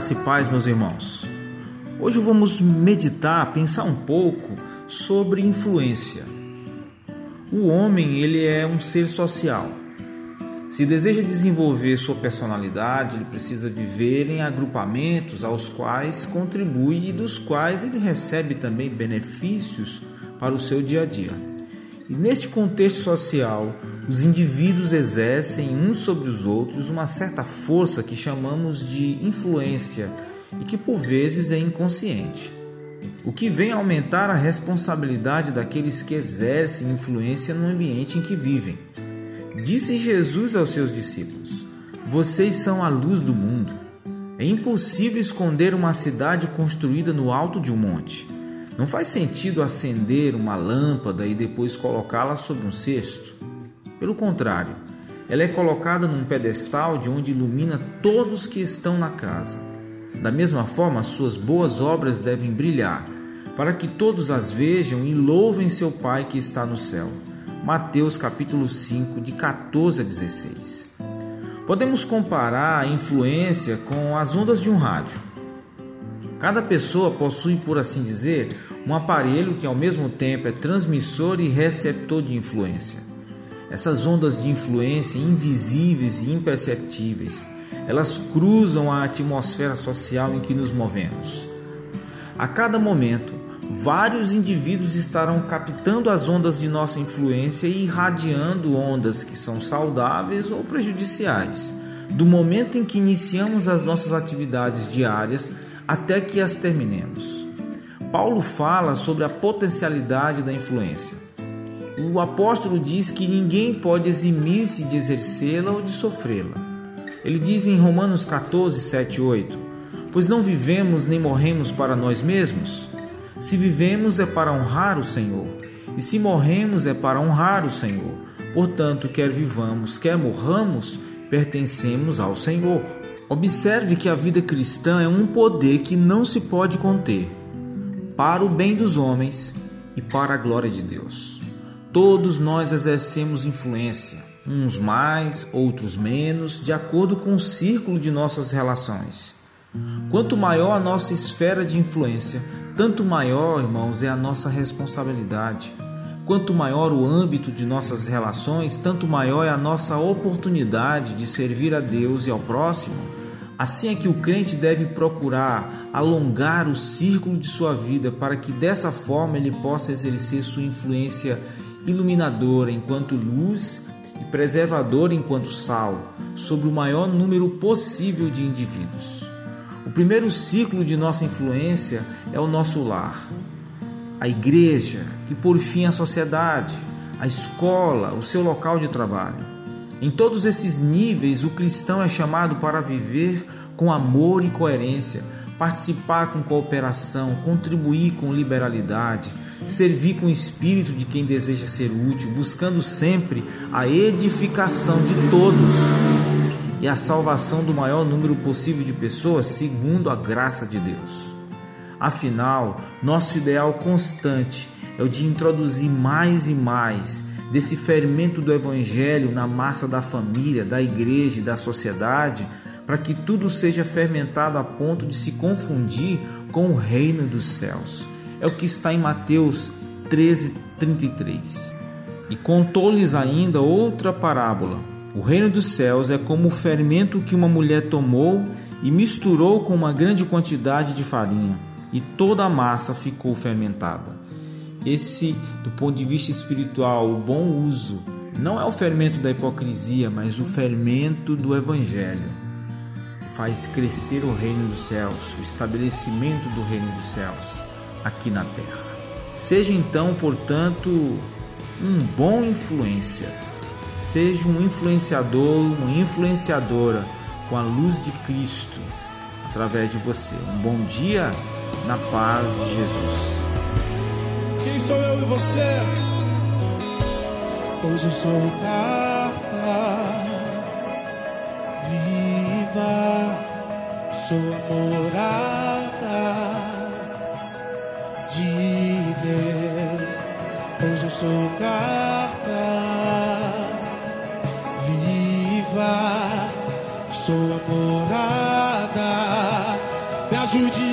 Graça e paz, meus irmãos. Hoje vamos meditar, pensar um pouco sobre influência. O homem, ele é um ser social. Se deseja desenvolver sua personalidade, ele precisa viver em agrupamentos aos quais contribui e dos quais ele recebe também benefícios para o seu dia a dia. E neste contexto social, os indivíduos exercem uns sobre os outros uma certa força que chamamos de influência e que por vezes é inconsciente, o que vem aumentar a responsabilidade daqueles que exercem influência no ambiente em que vivem. Disse Jesus aos seus discípulos: Vocês são a luz do mundo. É impossível esconder uma cidade construída no alto de um monte. Não faz sentido acender uma lâmpada e depois colocá-la sobre um cesto. Pelo contrário, ela é colocada num pedestal de onde ilumina todos que estão na casa. Da mesma forma, suas boas obras devem brilhar, para que todos as vejam e louvem seu Pai que está no céu. Mateus capítulo 5, de 14 a 16. Podemos comparar a influência com as ondas de um rádio. Cada pessoa possui, por assim dizer, um aparelho que ao mesmo tempo é transmissor e receptor de influência. Essas ondas de influência invisíveis e imperceptíveis, elas cruzam a atmosfera social em que nos movemos. A cada momento, vários indivíduos estarão captando as ondas de nossa influência e irradiando ondas que são saudáveis ou prejudiciais, do momento em que iniciamos as nossas atividades diárias até que as terminemos. Paulo fala sobre a potencialidade da influência. O apóstolo diz que ninguém pode eximir-se de exercê-la ou de sofrê-la. Ele diz em Romanos 14, 7 e 8: Pois não vivemos nem morremos para nós mesmos. Se vivemos é para honrar o Senhor, e se morremos é para honrar o Senhor. Portanto, quer vivamos, quer morramos, pertencemos ao Senhor. Observe que a vida cristã é um poder que não se pode conter, para o bem dos homens e para a glória de Deus. Todos nós exercemos influência, uns mais, outros menos, de acordo com o círculo de nossas relações. Quanto maior a nossa esfera de influência, tanto maior, irmãos, é a nossa responsabilidade. Quanto maior o âmbito de nossas relações, tanto maior é a nossa oportunidade de servir a Deus e ao próximo Assim é que o crente deve procurar alongar o círculo de sua vida para que dessa forma ele possa exercer sua influência iluminadora enquanto luz e preservadora enquanto sal sobre o maior número possível de indivíduos. O primeiro ciclo de nossa influência é o nosso lar, a igreja e por fim a sociedade, a escola, o seu local de trabalho. Em todos esses níveis, o cristão é chamado para viver com amor e coerência, participar com cooperação, contribuir com liberalidade, servir com o espírito de quem deseja ser útil, buscando sempre a edificação de todos e a salvação do maior número possível de pessoas, segundo a graça de Deus. Afinal, nosso ideal constante é o de introduzir mais e mais desse fermento do Evangelho na massa da família, da igreja e da sociedade, para que tudo seja fermentado a ponto de se confundir com o reino dos céus. É o que está em Mateus 13, 33. E contou-lhes ainda outra parábola. O reino dos céus é como o fermento que uma mulher tomou e misturou com uma grande quantidade de farinha, e toda a massa ficou fermentada. Esse, do ponto de vista espiritual, o bom uso não é o fermento da hipocrisia, mas o fermento do evangelho. Faz crescer o reino dos céus, o estabelecimento do reino dos céus aqui na terra. Seja então, portanto, um bom influência. Seja um influenciador, uma influenciadora com a luz de Cristo através de você. Um bom dia na paz de Jesus. Quem sou eu e você? Hoje eu sou carta viva, sou morada de Deus. Hoje eu sou carta viva, sou a morada ajude